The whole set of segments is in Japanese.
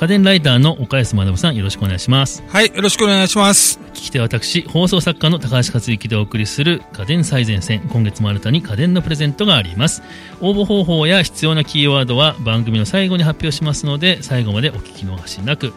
家電ライターの岡安学さん、よろしくお願いします。はい、よろしくお願いします。聞き手は私、放送作家の高橋克之でお送りする家電最前線。今月も新たに家電のプレゼントがあります。応募方法や必要なキーワードは番組の最後に発表しますので、最後までお聞き逃しなく。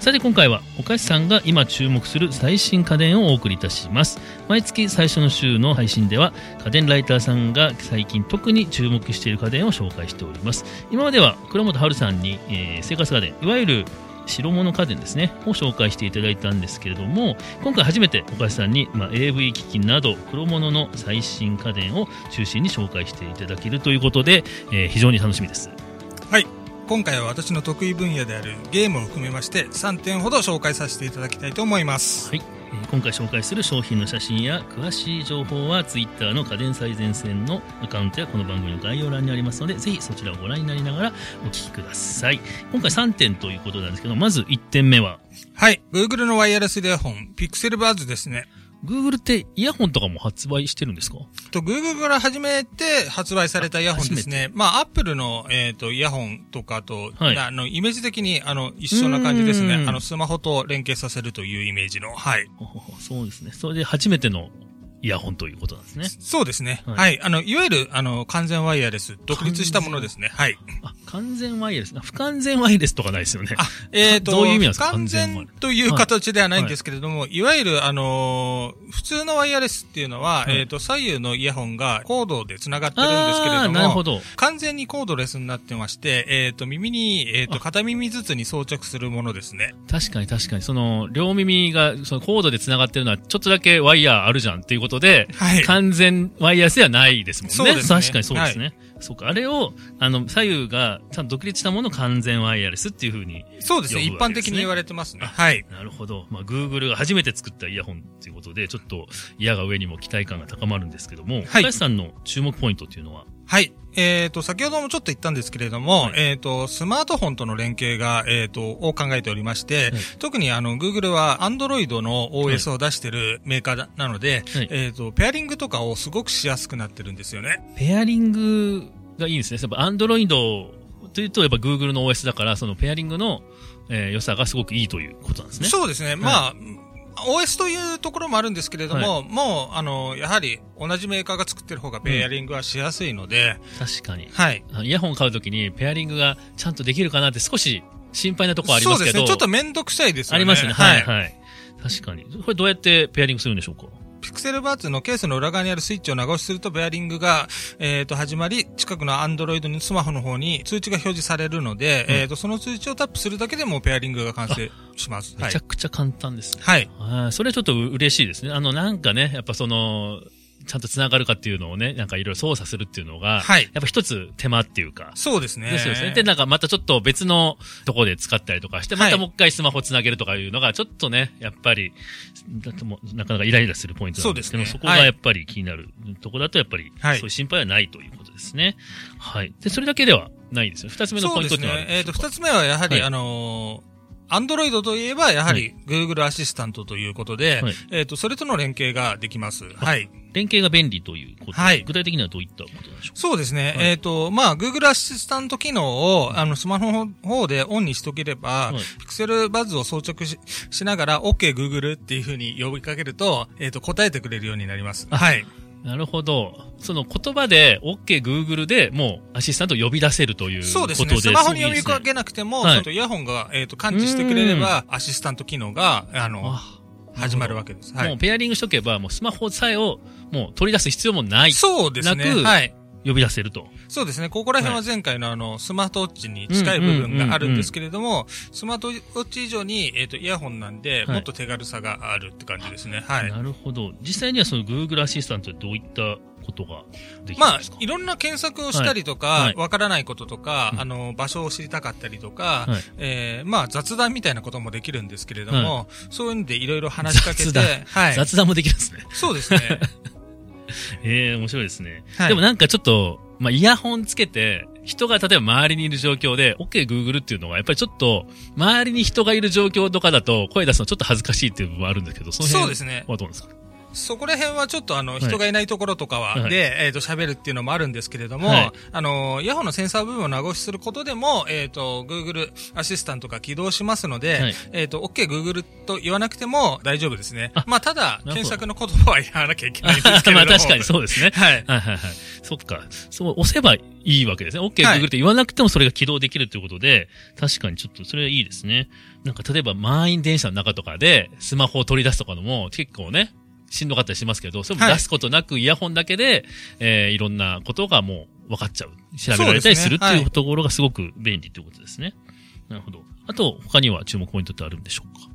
さて今回は岡安さんが今注目する最新家電をお送りいたします。毎月最初の週の配信では家電ライターさんが最近特に注目している家電を紹介しております。今までは倉本春さんに、えー生活家電いわゆる白物家電ですねを紹介していただいたんですけれども今回初めて岡安さんに、まあ、AV 機器など黒物の最新家電を中心に紹介していただけるということで、えー非常に楽しみです。はい。今回は私の得意分野であるゲームを含めまして3点ほど紹介させていただきたいと思います。はい、えー今回紹介する商品の写真や詳しい情報は Twitter の家電最前線のアカウントやこの番組の概要欄にありますのでぜひそちらをご覧になりながらお聞きください今回3点ということなんですけどまず1点目ははい。Google のワイヤレスイヤホン、Pixel Buds ですね。Google ってイヤホンとかも発売してるんですか？と、Google から初めて発売されたイヤホンですね。まあ、Apple の、えっ、と、イヤホンとかと、はいあの、イメージ的に、あの、一緒な感じですねう。んあの、スマホと連携させるというイメージの。はい。そうですねそれで初めてのイヤホンということなんですねそうですね。はいはい。あの、いわゆる、あの、完全ワイヤレス、独立したものですね。はい。あ完全ワイヤレス。あ不完全ワイヤレスとかないですよね。あ、えっ、と、どういう意味なんですか？完完全という形ではないんですけれども、い、わゆる、あのー普通のワイヤレスっていうのは、はいえっ、と、左右のイヤホンがコードで繋がってるんですけれども、なるほど。完全にコードレスになってまして、えっ、と、耳に、えっ、と、片耳ずつに装着するものですね。確かに確かに、その、両耳が、そのコードで繋がってるのは、ちょっとだけワイヤーあるじゃんっていうことで、はい。完全ワイヤレスではないですもんね。そうですね。確かにそうですね。そうか。あれを、あの、左右がちゃんと独立したものを完全ワイヤレスっていうふうに。そうですね。一般的に言われてますね。はい。なるほど。まあ、Google が初めて作ったイヤホンっていうことで、ちょっと、イヤが上にも期待感が高まるんですけども、はい林さんの注目ポイントっていうのは、はい。えっ、と、先ほどもちょっと言ったんですけれども、はいえっ、と、スマートフォンとの連携が、えっ、と、を考えておりまして、はい特にあの、Google は Android の OS を出してるメーカーなので、はいえっ、と、ペアリングとかをすごくしやすくなってるんですよね。ペアリングがいいですね。やっぱ Android というと、やっぱ Google の OS だから、そのペアリングの、えー良さがすごくいいということなんですね。そうですね。まあ、OS というところもあるんですけれども、もう、あの、やはり同じメーカーが作ってる方がペアリングはしやすいので、確かに。はい。イヤホン買うときにペアリングがちゃんとできるかなって少し心配なところありますけど。そうですね。ちょっとめんどくさいですよね。ありますね。はい、はい。確かに。これどうやってペアリングするんでしょうか？ピクセルバーツのケースの裏側にあるスイッチを長押しすると、ベアリングが、えっ、と、始まり、近くのアンドロイドのスマホの方に通知が表示されるので、うんえっ、と、その通知をタップするだけでもペアリングが完成します。はいめちゃ。くちゃ簡単ですね。はい。はい。それちょっと嬉しいですね。あの、なんかね、やっぱその、ちゃんと繋がるかっていうのをね、なんかいろいろ操作するっていうのが、はい。やっぱ一つ手間っていうか、そうですね。ですよね。で、なんかまたちょっと別のところで使ったりとかして、はいまたもう一回スマホつなげるとかいうのが、ちょっとね、やっぱり、だともなかなかイライラするポイントなんですけど、そ,、ねはいこがやっぱり気になるところだと、やっぱり、はいそういう心配はないということですね。はい。で、それだけではないんですよ。二つ目のポイントってのはねえっ、と、でしょうか二つ目はやはり、はいあのーアンドロイドといえば、やはり、Google アシスタントということで、はいえっ、と、それとの連携ができます。はい。連携が便利ということで、はい具体的にはどういったことでしょう？そうですね。はいえっ、と、まあ、Google アシスタント機能を、あの、スマホの方でオンにしとければ、はいピクセルバズを装着ししながら、OK Google っていうふうに呼びかけると、えっ、と、答えてくれるようになります。あはい。なるほど。その言葉で OK Google でもうアシスタントを呼び出せるということでそうですね。スマホに呼びかすけなくても、はいちょっとイヤホンが、えっ、と、感知してくれれば、アシスタント機能が、あの、あ始まるわけです。はい。もうペアリングしとけば、もうスマホさえをもう取り出す必要もない。そうですね。なくはい。呼び出せると。そうですね。ここら辺は前回のあの、スマートウォッチに近い部分があるんですけれども、スマートウォッチ以上に、えっ、と、イヤホンなんで、はいもっと手軽さがあるって感じですね。はい。なるほど。実際にはその Google アシスタントでどういったことができるまあんですか、いろんな検索をしたりとかわ、からないこととか、うんあの、場所を知りたかったりとか、はいえーまあ、雑談みたいなこともできるんですけれども、はそういうのでいろいろ話しかけて雑談、はい。雑談もできるんですね。そうですね。ええ面白いですね。はいでもなんかちょっと、まあ、イヤホンつけて、人が例えば周りにいる状況で、OK Google っていうのは、やっぱりちょっと、周りに人がいる状況とかだと、声出すのちょっと恥ずかしいっていう部分もあるんですけど、その辺そうですね。はどうですか？そこら辺はちょっとあの、い人がいないところとかは、はいで、えっ、と、喋るっていうのもあるんですけれども、はいあの、イヤホンのセンサー部分を長押しすることでも、えっ、と、Google アシスタントが起動しますので、はいえっ、と、OK Google と言わなくても大丈夫ですねあ。まあ、ただ、検索の言葉は言わなきゃいけないんですけれども。まあ確かにそうですね。はい。はいはいはい。そっか。そう、押せばいいわけですね。OK、はい Google って言わなくてもそれが起動できるということで、確かにちょっとそれはいいですね。なんか例えば満員電車の中とかでスマホを取り出すとかのも結構ね、しんどかったりしますけど、それもはい出すことなくイヤホンだけで、えーいろんなことがもう分かっちゃう。調べられたりするっていうところがすごく便利ということですね。なるほど。あと、他には注目ポイントってあるんでしょうか？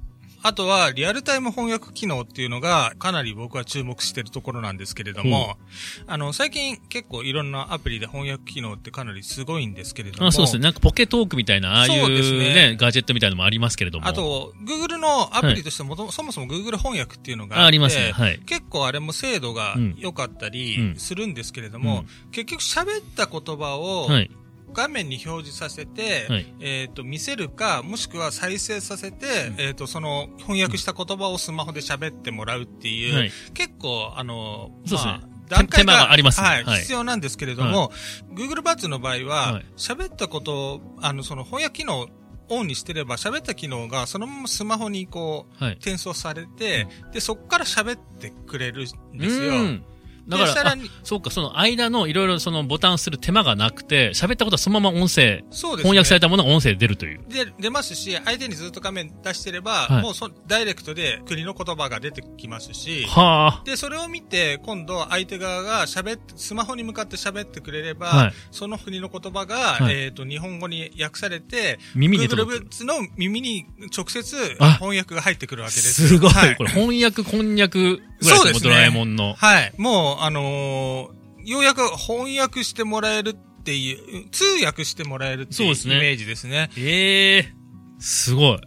あとは、リアルタイム翻訳機能っていうのが、かなり僕は注目してるところなんですけれども、あの、最近結構いろんなアプリで翻訳機能ってかなりすごいんですけれども、あそうですね。なんかポケトークみたいな、ああいそうね、ね。ガジェットみたいなのもありますけれども。あと、Google のアプリとしてもと、そもそも Google 翻訳っていうのがああありますね。はい。結構あれも精度がうん良かったうりん。するんですけれども、結局喋った言葉をはい。画面に表示させて、はい。えっ、と、見せるか、もしくは再生させて、えっ、と、その翻訳した言葉をスマホで喋ってもらうっていう、はい。結構、あの、そうですね。まあ段階がありますね。はい、はい。必要なんですけれども、Google バッツの場合ははい。喋、ったことを、あの、その翻訳機能をオンにしてれば、喋った機能がそのままスマホにこう、はい。転送されて、で、そこから喋ってくれるんですよ。うんだから、そうか、その間のいろいろそのボタンをする手間がなくて、喋ったことはそのまま音声、そうですね。翻訳されたものが音声で出るという。で、出ますし、相手にずっと画面出してれば、はいもうそ、ダイレクトで国の言葉が出てきますし、はで、それを見て、今度相手側が喋って、スマホに向かって喋ってくれれば、はいその国の言葉が、はいえっ、と、日本語に訳されて、耳に Google 届くブッツの耳に直接あ翻訳が入ってくるわけです。すごい。はいこれ翻訳、こんにゃくぐらいそうですねもドラえもんの。はい。もう、あのーようやく翻訳してもらえるっていう、通訳してもらえるっていうイメージですね。ええすごい。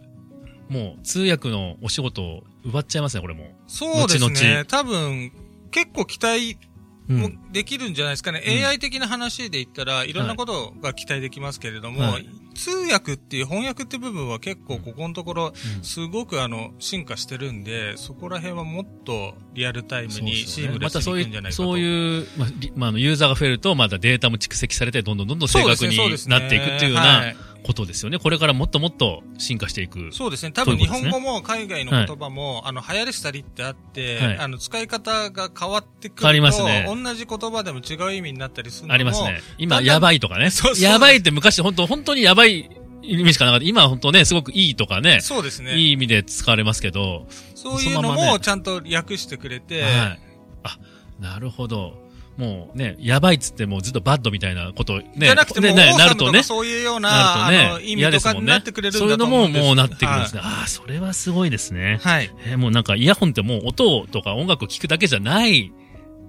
もう通訳のお仕事を奪っちゃいますね、これも。そうです後ね々。多分、結構期待もうん。できるんじゃないですかね。うん AI 的な話で言ったら、いろんなことが期待できますけれども、はい通訳っていう翻訳って部分は結構ここのところ、うん。すごくあの、進化してるんで、そこら辺はもっとリアルタイムにシームレまスにいたそういう、くんじゃないかと。そういう、まあ、ユーザーが増えると、またデータも蓄積されて、どんどんどんどん正確になっていくっていうようはないことですよね。これからもっともっと進化していく。そうですね。多分日本語も海外の言葉も、あの、流行りしたりってあって、はいあの、使い方が変わってくると、変わりますね同じ言葉でも違う意味になったりするのもありますね。今、やばいとかね。そうそうやばいって昔、本当本当にやばい意味しかなかった。今は本当ね、すごくいいとかね。そうですね。いい意味で使われますけど。そういうのもちゃんと訳してくれて、はい。あ、なるほど。もうね、やばいっつってもうずっとバッドみたいなことね。じゃなくても、ねなるとね。かそういうような、なるとね。意味とかになってくれるんだと思うんですそういうのももうなってくるんですね。ああ、それはすごいですね。はい。はい。えーもうなんかイヤホンってもう音とか音楽を聴くだけじゃない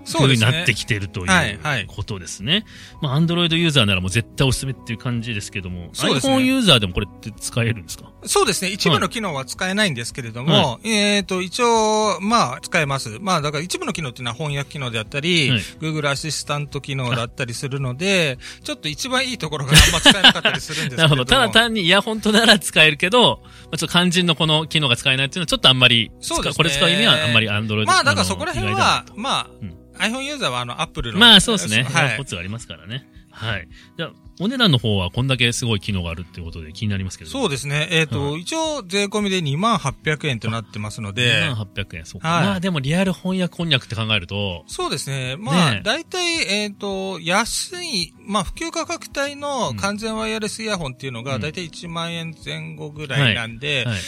そうですね。風になってきてるといはいはいうことですね。まあ、アンドロイドユーザーならもう絶対おすすめっていう感じですけども、そうですね iPhone ユーザーでもこれって使えるんですか？そうですね。一部の機能は使えないんですけれども、えっ、と、一応、まあ、使えます。まあ、だから一部の機能っていうのは翻訳機能であったり、はい Google アシスタント機能だったりするので、ちょっと一番いいところがあんま使えなかったりするんですけれども。なるほど。ただ単にイヤホンとなら使えるけど、まあ、ちょっと肝心のこの機能が使えないっていうのはちょっとあんまり、そうですねこれ使う意味はあんまりアンドロイドまあ、だからそこら辺は、まあ、うん iPhone ユーザーはあの、Apple の。まあそうですね。はいコ。ツがありますからね。はい。じゃあ、お値段の方はこんだけすごい機能があるっていうことで気になりますけど。そうですね。えっ、と、は一応、税込みで2800円となってますので、800円、そうか。はいまあでもリアル翻訳こんにゃくって考えると、そうですね。まあ、ねえ大体、えっ、と、安い、まあ、普及価格帯の完全ワイヤレスイヤホンっていうのが、うん大体1万円前後ぐらいなんで、はい。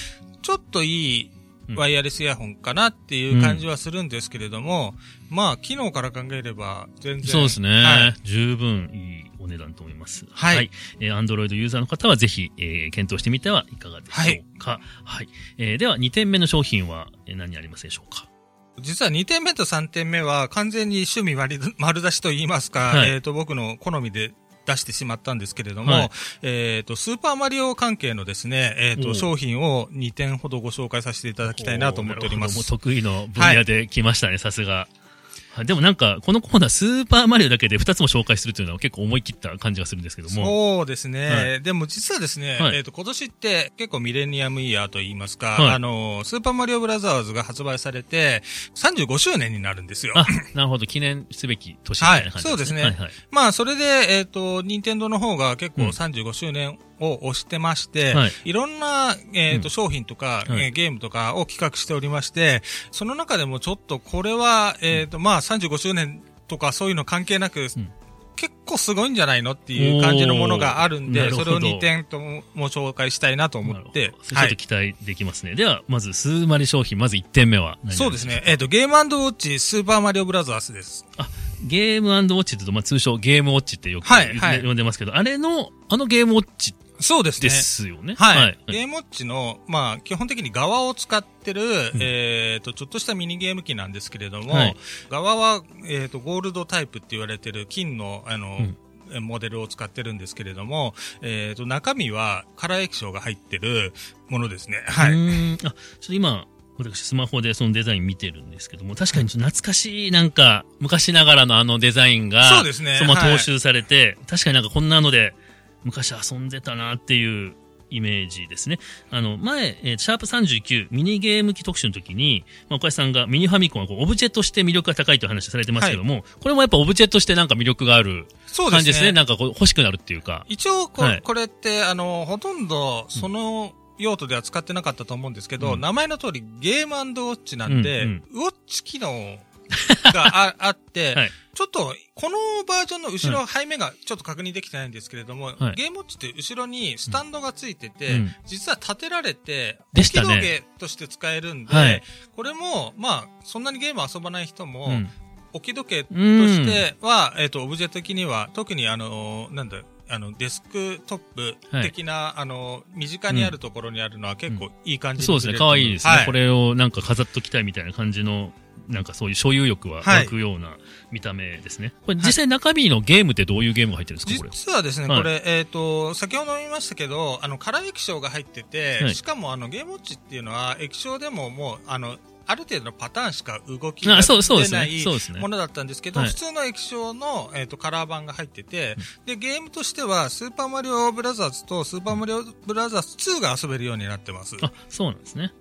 ちょっといいワイヤレスイヤホンかなっていう感じはするんですけれども、まあ、機能から考えれば、全然。そうですね、はい十分いいお値段と思います。はいえー、Android ユーザーの方はぜひ、えー検討してみてはいかがでしょうか。はい。えーでは、2点目の商品は、えー何ありますでしょうか？実は2点目と3点目は完全に趣味割り丸出しと言いますか、はいえっ、と、僕の好みで出してしまったんですけれども、はいえっ、と、スーパーマリオ関係のですね、えっ、と、おう商品を2点ほどご紹介させていただきたいなと思っております。得意の分野で来ましたね、さすが。はいでもなんか、このコーナー、スーパーマリオだけで2つも紹介するというのは結構思い切った感じがするんですけども。そうですね。はでも実はですね、はいえっ、と、今年って結構ミレニアムイヤーと言いますか、はいあの、スーパーマリオブラザーズが発売されて、35周年になるんですよ。あ、なるほど。記念すべき年みたいな感じはいそうですねはいはい。まあ、それで、えっ、と、任天堂の方が結構うん35周年を推してまして、はいい、ろんな、えっ、と、うん商品とか、はいえーゲームとかを企画しておりまして、その中でもちょっとこれは、えっ、と、まあ、35周年とかそういうの関係なく、ん結構すごいんじゃないのっていう感じのものがあるんで、それを2点ともも紹介したいなと思ってちょっと期待できますね。では、まず、スーマリ商品、まず1点目は何そうですね。えっ、と、ゲームウォッチスーパーマリオブラザーズです。ゲームウォッチってと、まあ、通称ゲームウォッチってよく、はいはい呼んでますけど、あれの、あのゲームウォッチそうですね。ですよね。はい。ゲームウォッチの、まあ、基本的に側を使ってる、んえっ、と、ちょっとしたミニゲーム機なんですけれども、はい側は、えっ、と、ゴールドタイプって言われてる金の、あの、うんえモデルを使ってるんですけれども、えっ、と、中身はカラー液晶が入ってるものですね。はうい。あ、ちょっと今、私スマホでそのデザイン見てるんですけども、確かにちょっと懐かしい、なんか、昔ながらのあのデザインが、そうですねその踏襲されて、確かになんかこんなので、昔遊んでたなっていうイメージですね。あの、前、えーシャープ39ミニゲーム機特集の時に、まあ、岡井さんがミニファミコンはこうオブジェとして魅力が高いという話されてますけども、これもやっぱオブジェとしてなんか魅力があるそうですね。感じですね。なんかこう欲しくなるっていうか。一応こ、はいこれって、あの、ほとんど、その、用途では使ってなかったと思うんですけど、うん名前の通りゲームウォッチなんで、うんウォッチ機能があ あって、はいちょっと、このバージョンの後ろ、背面がちょっと確認できてないんですけれども、はい。ゲームウォッチって後ろにスタンドがついてて、うん。実は立てられて、でしたね。置き時計として使えるんで、はい。これも、まあ、そんなにゲーム遊ばない人も、うん。置き時計としては、えっ、と、オブジェ的には、特にあの、なんだ、あの、デスクトップ的な、あの、身近にあるところにあるのは結構いい感じにそうですね、可愛いですね、はい。これをなんか飾っときたいみたいな感じの、なんかそういう所有欲は湧くような見た目ですね。これ実際中身のゲームってどういうゲームが入ってるんですか、これ。実はですね、はい。これ、えっ、と、先ほど言いましたけど、あの、カラー液晶が入ってて、はい。しかもあの、ゲームウォッチっていうのは、液晶でももう、あの、ある程度のパターンしか動きが出ないものだったんですけど、はい普通の液晶の、えっとカラー版が入ってて、で、ゲームとしては、スーパーマリオブラザーズとスーパーマリオブラザーズ2が遊べるようになってます。あ、そうなんですね。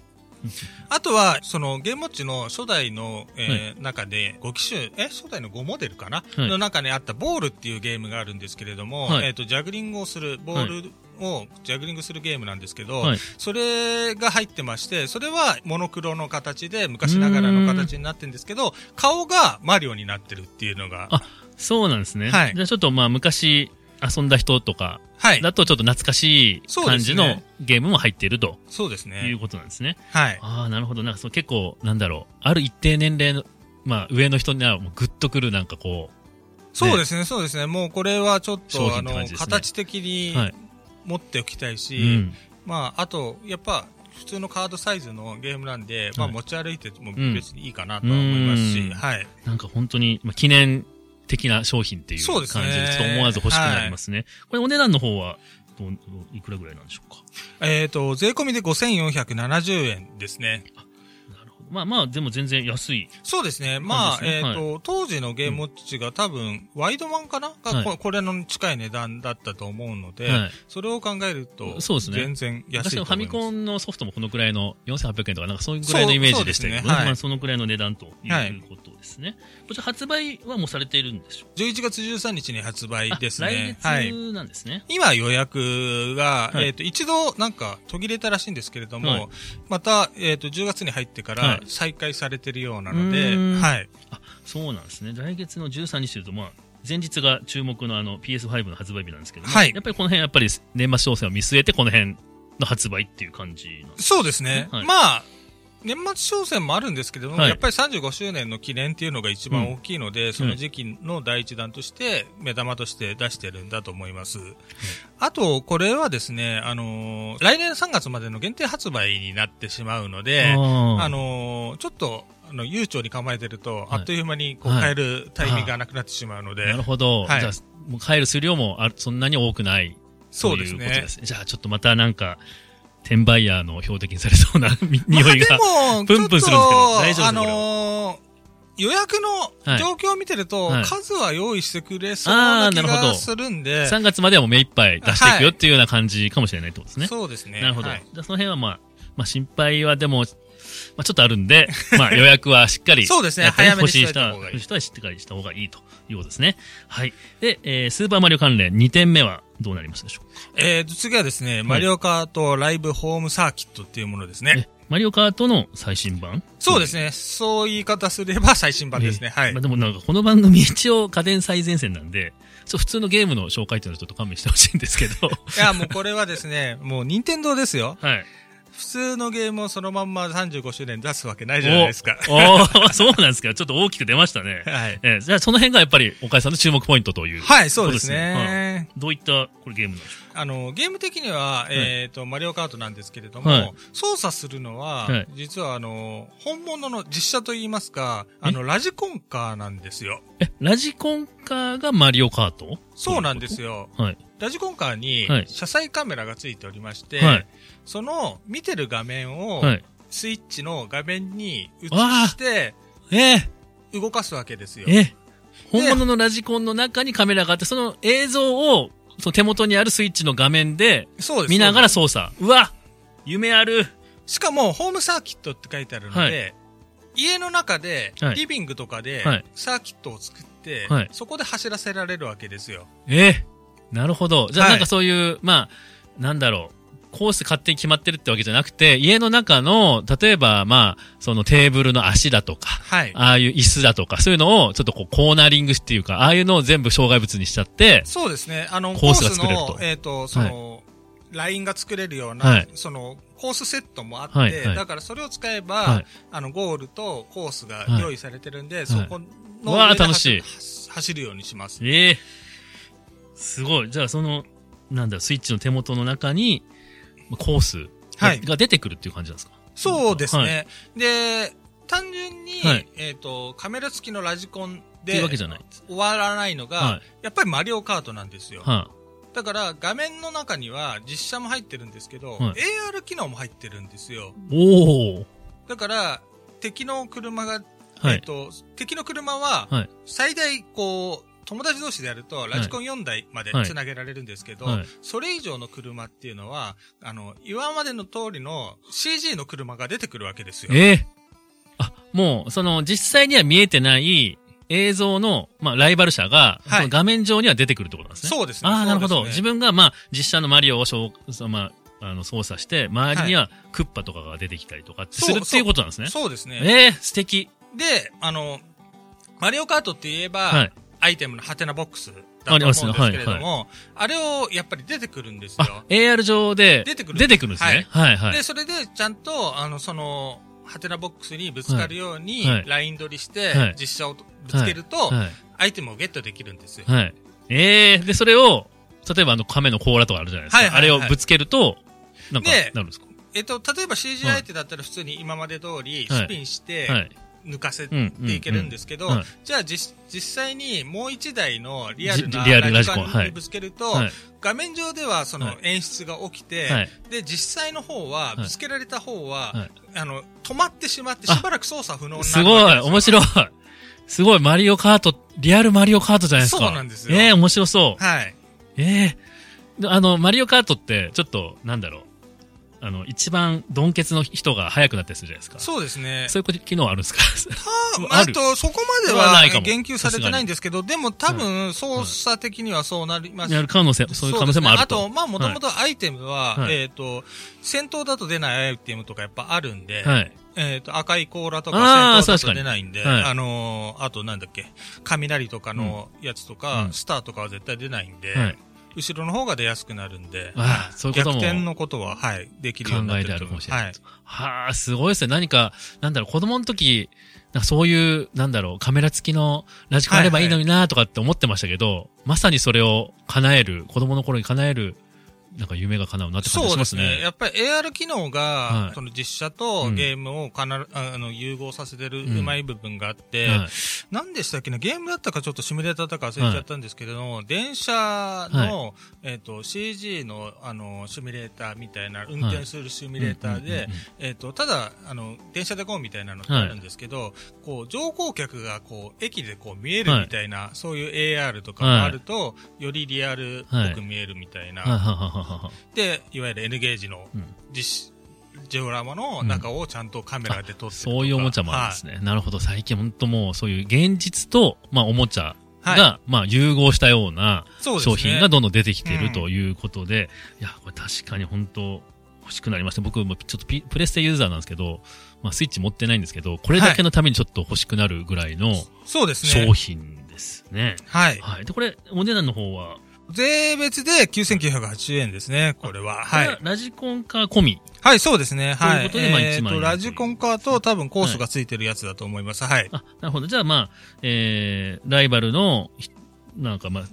あとは、そのゲームウォッチの初代の、えー中で5機種、え、初代の5モデルかな、はい。の中にあったボールっていうゲームがあるんですけれども、はい。えっ、と、ジャグリングをする、ボールをジャグリングするゲームなんですけど、はいそれが入ってまして、それはモノクロの形で昔ながらの形になってるんですけど、顔がマリオになってるっていうのが、あ、そうなんですね。はい。じゃあちょっとまあ昔遊んだ人とかはい。だとちょっと懐かしい感じのゲームも入っているとそうですいうね。ことなんですね。はい。ああ、なるほど。なんかそう結構、なんだろう。ある一定年齢の、まあ上の人にはもうグッとくるなんかこそうですね、そうですね。もうこれはちょっ商と、あの、形的にはい持っておきたいうし、ん。まあ、あと、やっぱ、普通のカードサイズのゲームなんで、まあはい持ち歩いてもうん別にいいかなとは思いますし、うんはい。なんか本当に、まあ、記念的な商品っていう感じで、ちょっと思わず欲しくなりますね。これお値段の方は、どいくらぐらいなんでしょうか？えっ、と、税込みで5470円ですね。まあまあ、でも全然安い。そうですね。まあ、えっ、と、当時のゲームウォッチが多分、ワイド版かな？が、はいここれの近い値段だったと思うので、はいそれを考えると、そうですね全然安確かにファミ。コンのソフトもこのくらいの4800円とか、なんかそういうくらいのイメージでしたけどね。まあそのくらいの値段といはいうことですね。こちら発売はもうされているんでしょう？11月13日に発売かですあね。はい。来月なんですね。今予約が、はいえっ、と、一度なんか途切れたらしいんですけれども、はいまた、えっ、と、10月に入ってからはい再開されてるようなので、はい。そうなんですね。来月の13日というと、まあ、前日が注目のあの PS5 の発売日なんですけども、はいやっぱりこの辺やっぱり年末商戦を見据えてこの辺の発売っていう感じなんですそうですね。はいまあ、年末商戦もあるんですけれども、はい。やっぱり35周年の記念っていうのが一番大きいので、その時期の第一弾として、目玉として出してるんだと思います。あと、これはですね、あのー来年3月までの限定発売になってしまうので、あのーちょっと、あの、悠長に構えてると、はい。あっという間にこうはい。買えるタイミングがなくなってしまうので、なるほど。はい。じゃあ、もう帰る数量もあそんなに多くないそうですね。で。すね。じゃあ、ちょっとまたなんか、転売ヤーの標的にされそうな 匂いが。プンプンするんですけど大丈夫あですかこれのー予約の状況を見てると、はい数は用意してくれそうな気なるほどがするんで、3月まではもう目いっぱい出していくよっていうような感じかもしれないってことですね。そうですね。なるほど。はいその辺はまあ、まあ心配はでも、まあちょっとあるんで、まあ予約はしっかり。そうですね早めにし人は、といた方がいい欲しい人はしっかりした方がいいということですね。はい。で、えースーパーマリオ関連2点目はどうなりますでしょうかえーと、次はですね、マリオカートライブホームサーキットっていうものですね。えマリオカートの最新版そうですね。そう言い方すれば最新版ですね。はいまあ、。でもなんかこの番組一応家電最前線なんで、そう普通のゲームの紹介っていうのはちょっと勘弁してほしいんですけど。いや、もうこれはですね、もう任天堂ですよ。はい。普通のゲームをそのまんま35周年出すわけないじゃないですか。おおー そうなんですか。ちょっと大きく出ましたね。はい。えーじゃあその辺がやっぱり岡井さんの注目ポイントという。はい、そうですね。どういったこれゲームなんでしょあの、ゲーム的には、えっ、と、マリオカートなんですけれどはいも、操作するのは、はい実はあの、本物の実写といいますか、あの、ラジコンカーなんですよ。うえ、ラジコンカーがマリオカート？そうなんですよ。よ。はい。ラジコンカーにはい、車載カメラがついておりまして、はい。その見てる画面を、はい。スイッチの画面に映わあ。してえ。ー、動かすわけですよ。え本物のラジコンの中にカメラがあって、その映像を、その手元にあるスイッチの画面で。見ながら操作。うわ。夢ある。しかも、ホームサーキットって書いてあるので、はい。家の中で、はい。リビングとかではい、サーキットを作って、はい。そこで走らせられるわけですよ。えー、なるほど。じゃあはい。なんかそういう、まあ、なんだろう。コース勝手に決まってるってわけじゃなくて、家の中の、例えば、まあ、そのテーブルの足だとか、はい。ああいう椅子だとか、そういうのをちょっとこうコーナリングっていうか、ああいうのを全部障害物にしちゃって、そうですね。あの、コースが作れると。えっ、と、その、ラインが作れるような、はい。その、コースセットもあって、はい。はい。だからそれを使えば、はい。あの、ゴールとコースがはい。用意されてるんで、そこの上で楽しい。走走るようにします。ええすごい。じゃあその、なんだスイッチの手元の中に、まあコースが,、はいが出てくるっていう感じなんですか？そうですね。はいで、単純に、はいえっ、と、カメラ付きのラジコンで。終わらないのが、はやっぱりマリオカートなんですよ。はだから画面の中には実写も入ってるんですけど、はい AR 機能も入ってるんですよ。い、おおだから、敵の車が、はいえっ、と、敵の車ははい、最大、こう、友達同士でやると、ラジコン4台まではい繋げられるんですけど、はいそれ以上の車っていうのは、あの、今までの通りの CG の車が出てくるわけですよ。ええあ、もう、その、実際には見えてない映像の、まあ、ライバル車が、はい画面上には出てくるってことなんですね。そうですね。ああ、なるほど。ね自分が、まあ、実写のマリオをしょう、そのまあ、あの、操作して、周りにはクッパとかが出てきたりとかするっていうことなんですね。そうですね。ええ素敵。で、あの、マリオカートって言えば、はい。アイテムのハテナボックスだと思うんですけれども、あれをやっぱり出てくるんですよあ。、AR 上で出てくる出てくるんですね。はい、はい。で、それでちゃんと、あの、その、ハテナボックスにぶつかるようにはいはい、ライン取りしてはい、実写をぶつけると、はい。アイテムをゲットできるんですよ。はい。ええで、それを、例えばあの亀の甲羅とかあるじゃないですか。はいはいはいあれをぶつけると、なんか、でなるんですか？えっと、例えば CG 相手だったら普通に今まで通りスピンしてはい。抜かせうんていけるんですけどじゃあ実実際にもう一台のリアルなラジコンにぶつけるとはい、画面上ではそのはい。演出が起きてはい、で、実際の方は、い。ぶつけられた方ははい、あの、止まってしまってあしばらく操作不能になるすごい面白い。すごいマリオカート、リアルマリオカートじゃないですか。そうなんですよ。ええ面白そう。はい。ええあの、マリオカートって、ちょっと、なんだろう。あの、一番、ドンケツの人が速くなったりするじゃないですか。そうですね。そういう機能あるんですか？あと、そこまでは言及されてないんですけど、でも多分、操作的にはそうなります。やる可能性、そういう可能性もあると。ねあと、まあ、もともとアイテムは、はい。えっ、と、戦闘だと出ないアイテムとかやっぱあるんで、はい。えっ、と、赤い甲羅とかあー戦闘だと確かに。出ないんで、はい。あのーあとなんだっけ、雷とかのやつとか、うん。スターとかは絶対出ないんで、はい後ろの方が出やすくなるんで、あーそういうことも逆転のことは、はい、できるようになってる。考えてあるはい。はあ、すごいですね。何か、なんだろう、子供の時、なんかそういう、なんだろう、カメラ付きのラジコンあればいいのになとかって思ってましたけど、まさにそれを叶える、子供の頃に叶えるなんか夢が叶うなって感じがしますね。やっぱり AR 機能が、はい。その実写とゲームをかな、あの融合させてるうまい部分があって、はい。何でしたっけね、ゲームだったかちょっとシミュレーターだか忘れちゃったんですけれども、電車の、えっ、と、CG の、あの、シミュレーターみたいな、運転するシミュレーターでうんうんうんうん、えっと、ただ、あの、電車でこうみたいなのってあるんですけど、こう、乗降客がこう、駅でこう見えるみたいな、そういう AR とかもあると、よりリアルっぽく見えるみたいな、はいはいはいはいはい。で、いわゆる N ゲージのうん実ジオラマの中をちゃんとカメラで撮ってるとかそういうおもちゃもあるんですね。なるほど。最近本当もうそういう現実と、まあおもちゃが、はまあ融合したような商品がどんどん出てきているということで、いや、これ確かに本当欲しくなりました。僕もちょっとピプレステユーザーなんですけど、まあスイッチ持ってないんですけど、これだけのためにちょっと欲しくなるぐらいのそうですね。商品ですね。はい。はい。で、これ、お値段の方は、税別で9980円ですね、これは。はい。ラジコンカー込み？はい、そうですね。はい。ということでまあえー1万円と、ラジコンカーと多分コースがついてるやつだと思います。はい。あ、なるほど。じゃあまあ、えー、ライバルの、ひなんかまあ、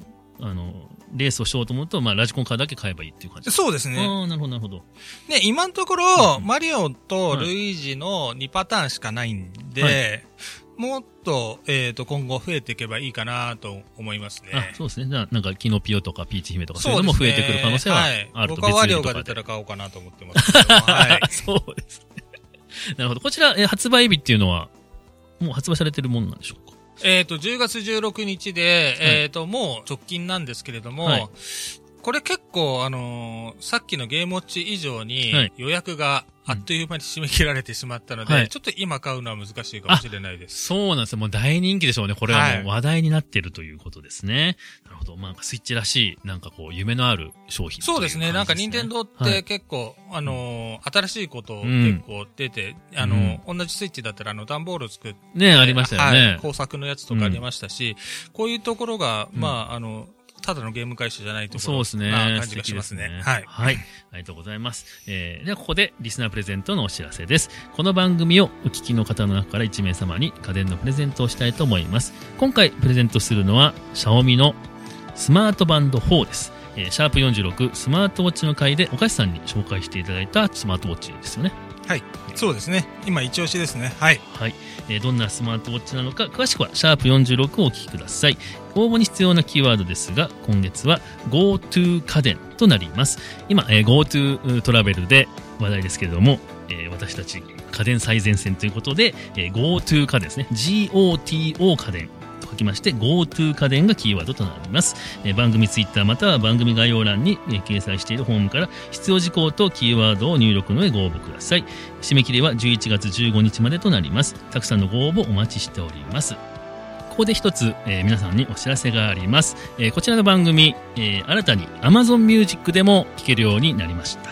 あの、レースをしようと思うと、まあ、ラジコンカーだけ買えばいいっていう感じ。そうですね。ああ、なるほど、なるほど。ね、今のところ、うんマリオとルイージの2パターンしかないんで、はいもっと、えっ、と、今後増えていけばいいかなと思いますね。あ、そうですね。じゃあ、なんか、キノピオとかピーチ姫とか、そういうのも増えてくる可能性ははいあると僕はワリオ別売りとかでが出たら買おうかなと思ってます。はい。そうですね。なるほど。こちら、えー発売日っていうのは、もう発売されてるものなんでしょうか？えっと、10月16日で、えっ、と、もう直近なんですけれども、はいこれ結構、あのーさっきのゲームウォッチ以上にはい予約があっという間に締め切られてしまったので、はいちょっと今買うのは難しいかもしれないです。そうなんですよ。もう大人気でしょうね。これははいもう話題になってるということですね。なるほど。まあ、スイッチらしい、なんかこう、夢のある商品そうですね。なんか、任天堂っはいて結構、あのー新しいことうん結構出て、あのー同じスイッチだったら、あの、段ボール作って、ね、ありましたよね。はい工作のやつとかありましたし、こういうところが、うんまあ、あの、ただのゲーム会社じゃないところそうですね。な感じがしますね。素敵はい。はい。ありがとうございます。えー、ではここでリスナープレゼントのお知らせです。この番組をお聞きの方の中から1名様に家電のプレゼントをしたいと思います。今回プレゼントするのは、シャオミのスマートバンド4です。えーシャープ46スマートウォッチの回で岡市さんに紹介していただいたスマートウォッチですよね。はいそうですね。今、一押しですね。はい。はい、えーどんなスマートウォッチなのか詳しくはシャープ46をお聞きください応募に必要なキーワードですが今月は GoTo 家電となります今、えー GoTo トラベルで話題ですけれども、えー私たち家電最前線ということで、えー GoTo 家電ですね GOTO 家電と書きまして GoTo 家電がキーワードとなります、え番組ツイッターまたは番組概要欄に、え掲載しているホームから必要事項とキーワードを入力の上ご応募ください締め切りは11月15日までとなります。たくさんのご応募お待ちしております。ここで一つ、えー皆さんにお知らせがあります。えーこちらの番組、えー新たに Amazon Music でも聴けるようになりました。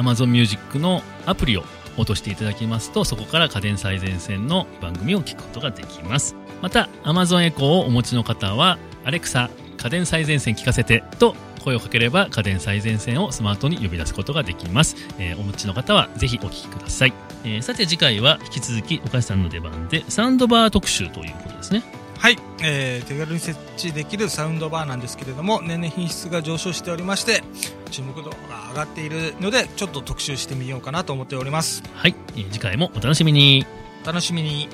Amazon Music のアプリを落としていただきますと、そこから家電最前線の番組を聞くことができます。また、Amazon Echo をお持ちの方は、Alexa 家電最前線聞かせてと声をかければ家電最前線をスマートに呼び出すことができます。えーお持ちの方はぜひお聞きください。えーさて次回は引き続き岡市さんの出番でサウンドバー特集ということですね。はい、えー手軽に設置できるサウンドバーなんですけれども年々品質が上昇しておりまして注目度が上がっているのでちょっと特集してみようかなと思っております。はい、えー次回もお楽しみに。お楽しみに。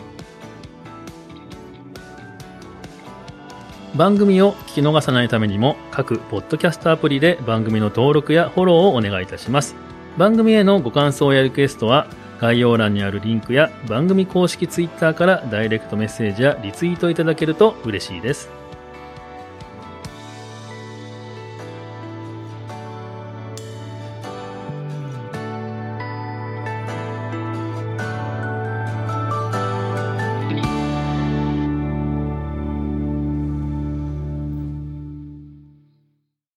番組を聞き逃さないためにも各ポッドキャストアプリで番組の登録やフォローをお願いいたします。番組へのご感想やリクエストは概要欄にあるリンクや番組公式ツイッターからダイレクトメッセージやリツイートいただけると嬉しいです